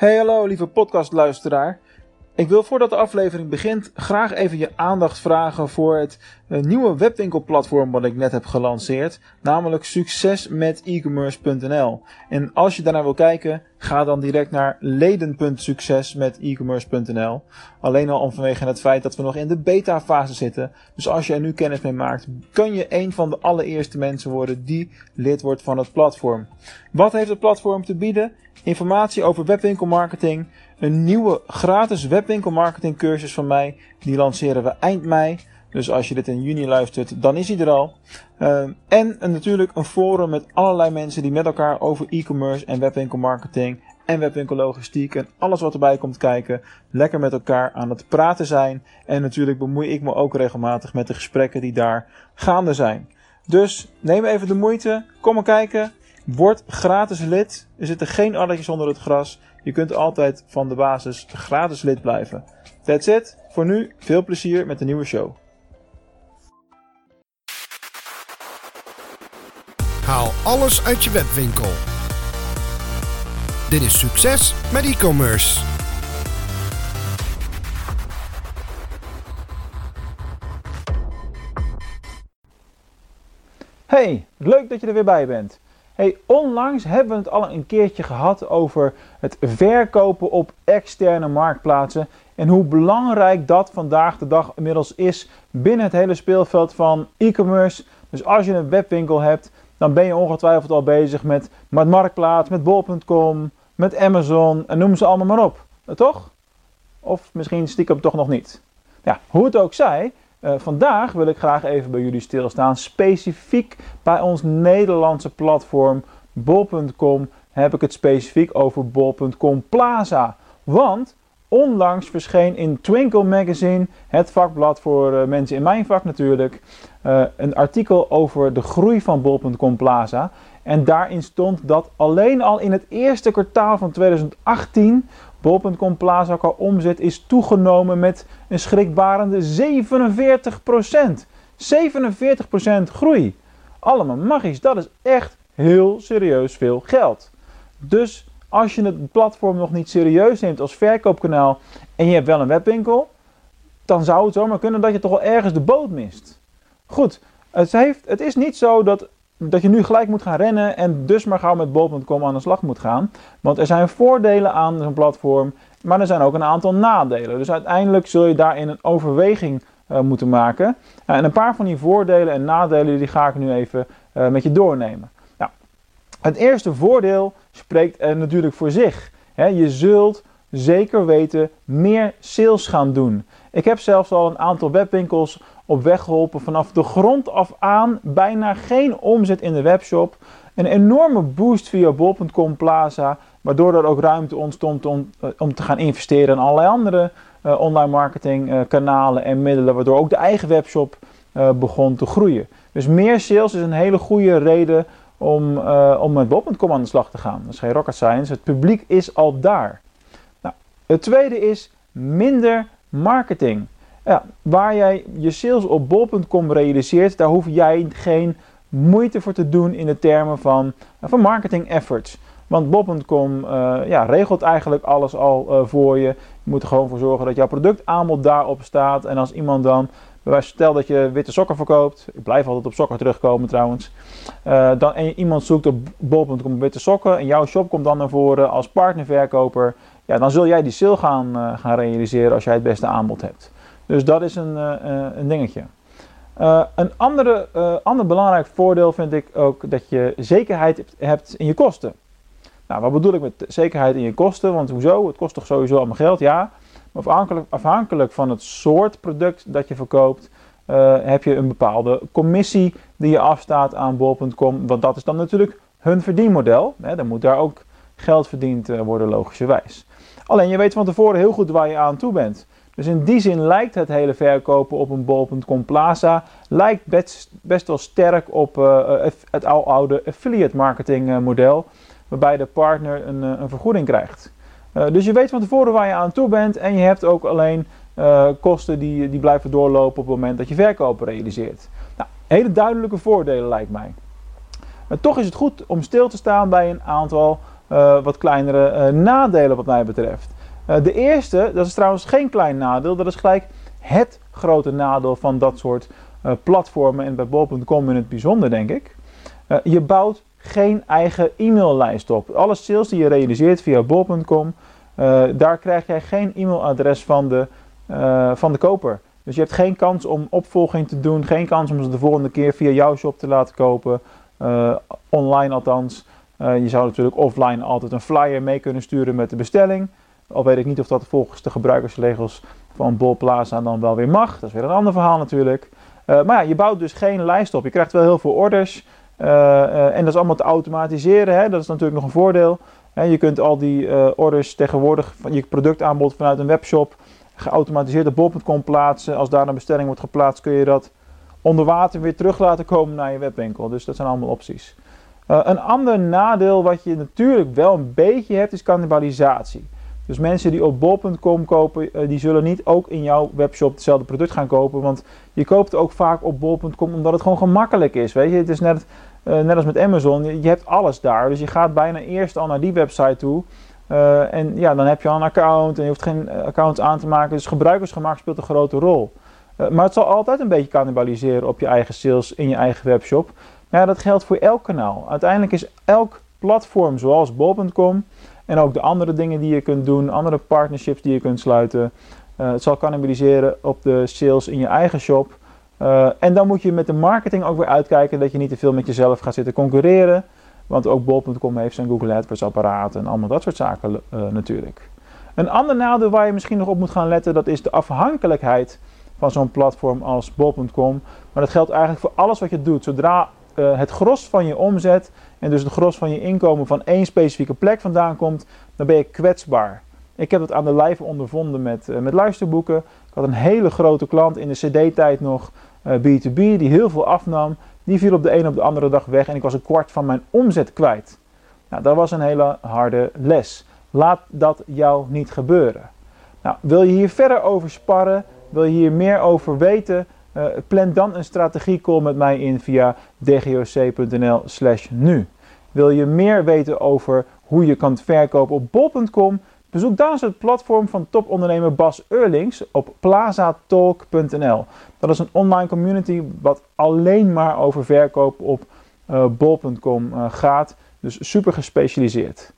Hey hallo lieve podcastluisteraar. Ik wil voordat de aflevering begint graag even je aandacht vragen voor het eh, nieuwe webwinkelplatform wat ik net heb gelanceerd, namelijk succesmetecommerce.nl. En als je daarnaar wil kijken, ga dan direct naar leden.succesmetecommerce.nl. Alleen al om vanwege het feit dat we nog in de beta fase zitten. Dus als je er nu kennis mee maakt, kun je een van de allereerste mensen worden die lid wordt van het platform. Wat heeft het platform te bieden? Informatie over webwinkelmarketing, een nieuwe gratis webwinkelmarketing cursus van mij. Die lanceren we eind mei. Dus als je dit in juni luistert, dan is hij er al. Uh, en natuurlijk een forum met allerlei mensen die met elkaar over e-commerce en webwinkelmarketing en webwinkellogistiek en alles wat erbij komt kijken, lekker met elkaar aan het praten zijn. En natuurlijk bemoei ik me ook regelmatig met de gesprekken die daar gaande zijn. Dus neem even de moeite, kom maar kijken. Word gratis lid. Er zitten geen addertjes onder het gras. Je kunt altijd van de basis gratis lid blijven. That's it. Voor nu veel plezier met de nieuwe show. Alles uit je webwinkel. Dit is succes met e-commerce. Hey, leuk dat je er weer bij bent. Hey, onlangs hebben we het al een keertje gehad over het verkopen op externe marktplaatsen en hoe belangrijk dat vandaag de dag inmiddels is binnen het hele speelveld van e-commerce. Dus als je een webwinkel hebt, dan ben je ongetwijfeld al bezig met, met Marktplaats, met bol.com, met Amazon en noem ze allemaal maar op. Uh, toch? Of misschien stiekem toch nog niet. Ja, hoe het ook zij, uh, vandaag wil ik graag even bij jullie stilstaan. Specifiek bij ons Nederlandse platform bol.com heb ik het specifiek over bol.com Plaza. Want onlangs verscheen in Twinkle Magazine, het vakblad voor uh, mensen in mijn vak natuurlijk, uh, een artikel over de groei van bol.com Plaza. En daarin stond dat alleen al in het eerste kwartaal van 2018 Bol.com Plaza qua omzet is toegenomen met een schrikbarende 47%. 47% groei. Allemaal magisch, dat is echt heel serieus veel geld. Dus als je het platform nog niet serieus neemt als verkoopkanaal en je hebt wel een webwinkel, dan zou het zomaar kunnen dat je toch wel ergens de boot mist. Goed, het, het is niet zo dat dat je nu gelijk moet gaan rennen en dus maar gauw met bol.com aan de slag moet gaan. Want er zijn voordelen aan zo'n platform, maar er zijn ook een aantal nadelen. Dus uiteindelijk zul je daarin een overweging uh, moeten maken. Uh, en een paar van die voordelen en nadelen die ga ik nu even uh, met je doornemen. Het eerste voordeel spreekt natuurlijk voor zich. He, je zult zeker weten meer sales gaan doen. Ik heb zelfs al een aantal webwinkels op weg geholpen vanaf de grond af aan. Bijna geen omzet in de webshop. Een enorme boost via bol.com Plaza. Waardoor er ook ruimte ontstond om, eh, om te gaan investeren in allerlei andere uh, online marketing uh, kanalen en middelen. Waardoor ook de eigen webshop uh, begon te groeien. Dus meer sales is een hele goede reden om, om met bol.com aan de slag te gaan. Dat is geen rocket science. Het publiek is al daar. Nou, het tweede is minder marketing. Ja, waar jij je sales op bol.com realiseert, daar hoef jij geen moeite voor te doen in de termen van, van marketing efforts. Want bol.com uh, ja, regelt eigenlijk alles al uh, voor je. Je moet er gewoon voor zorgen dat jouw productaanbod daarop staat. En als iemand dan, stel dat je witte sokken verkoopt. Ik blijf altijd op sokken terugkomen trouwens. Uh, dan, en iemand zoekt op bol.com witte sokken. En jouw shop komt dan naar voren als partnerverkoper. Ja, dan zul jij die sale gaan, gaan realiseren als jij het beste aanbod hebt. Dus dat is een, uh, een dingetje. Een andere, ander belangrijk voordeel vind ik ook dat je zekerheid hebt in je kosten. Nou, wat bedoel ik met zekerheid in je kosten? Want hoezo? Het kost toch sowieso allemaal geld, ja. Afhankelijk, afhankelijk van het soort product dat je verkoopt, heb je een bepaalde commissie die je afstaat aan bol.com. Want dat is dan natuurlijk hun verdienmodel. Hè, dan moet daar ook geld verdiend worden, logischerwijs. Alleen je weet van tevoren heel goed waar je aan toe bent. Dus in die zin lijkt het hele verkopen op een bol.com Plaza lijkt best, best wel sterk op uh, het oude affiliate marketing model, waarbij de partner een, een vergoeding krijgt. Uh, dus je weet van tevoren waar je aan toe bent en je hebt ook alleen kosten die, die blijven doorlopen op het moment dat je verkopen realiseert. Nou, hele duidelijke voordelen lijkt mij. Maar toch is het goed om stil te staan bij een aantal wat kleinere nadelen wat mij betreft. de eerste, dat is trouwens geen klein nadeel, dat is gelijk het grote nadeel van dat soort platformen en bij bol.com in het bijzonder denk ik. je bouwt geen eigen e-maillijst op. Alle sales die je realiseert via bol.com, daar krijg jij geen e-mailadres van de, van de koper. Dus je hebt geen kans om opvolging te doen, geen kans om ze de volgende keer via jouw shop te laten kopen, uh, online althans. Je zou natuurlijk offline altijd een flyer mee kunnen sturen met de bestelling. Al weet ik niet of dat volgens de gebruikersregels van Bol Plaza dan wel weer mag. Dat is weer een ander verhaal natuurlijk. Maar ja, je bouwt dus geen lijst op. Je krijgt wel heel veel orders. En dat is allemaal te automatiseren. Hè? Dat is natuurlijk nog een voordeel. je kunt al die orders tegenwoordig van je productaanbod vanuit een webshop geautomatiseerd op bol.com plaatsen. Als daar een bestelling wordt geplaatst, kun je dat onder water weer terug laten komen naar je webwinkel. Dus dat zijn allemaal opties. Een ander nadeel wat je natuurlijk wel een beetje hebt, is cannibalisatie. Dus mensen die op bol.com kopen, die zullen niet ook in jouw webshop hetzelfde product gaan kopen. Want je koopt ook vaak op bol.com omdat het gewoon gemakkelijk is. Weet je, het is net, net als met Amazon. Je, hebt alles daar. Dus je gaat bijna eerst al naar die website toe. Uh, en ja, dan heb je al een account en je hoeft geen eh, accounts aan te maken. Dus gebruikersgemak speelt een grote rol. Maar het zal altijd een beetje cannibaliseren op je eigen sales in je eigen webshop. Maar ja, dat geldt voor elk kanaal. Uiteindelijk is elk platform zoals bol.com en ook de andere dingen die je kunt doen, andere partnerships die je kunt sluiten. het zal cannibaliseren op de sales in je eigen shop. En dan moet je met de marketing ook weer uitkijken dat je niet te veel met jezelf gaat zitten concurreren. Want ook bol.com heeft zijn Google AdWords apparaat en allemaal dat soort zaken uh, natuurlijk. Een ander nadeel waar je misschien nog op moet gaan letten, dat is de afhankelijkheid van zo'n platform als bol.com. Maar dat geldt eigenlijk voor alles wat je doet. Zodra uh, het gros van je omzet en dus het gros van je inkomen van één specifieke plek vandaan komt, dan ben je kwetsbaar. Ik heb het aan de lijve ondervonden met, met luisterboeken. Ik had een hele grote klant in de CD-tijd nog, B2B, die heel veel afnam. Die viel op de een op de andere dag weg en ik was een kwart van mijn omzet kwijt. Nou, dat was een hele harde les. Laat dat jou niet gebeuren. Nou, wil je hier verder over sparren? Wil je hier meer over weten? Uh, plan dan een strategiecall met mij in via dgoc.nl/slash nu. Wil je meer weten over hoe je kan verkopen op bol.com? Bezoek eens het platform van topondernemer Bas Eurlings op plazatalk.nl. Dat is een online community wat alleen maar over verkoop op uh, bol.com uh, gaat. Dus super gespecialiseerd.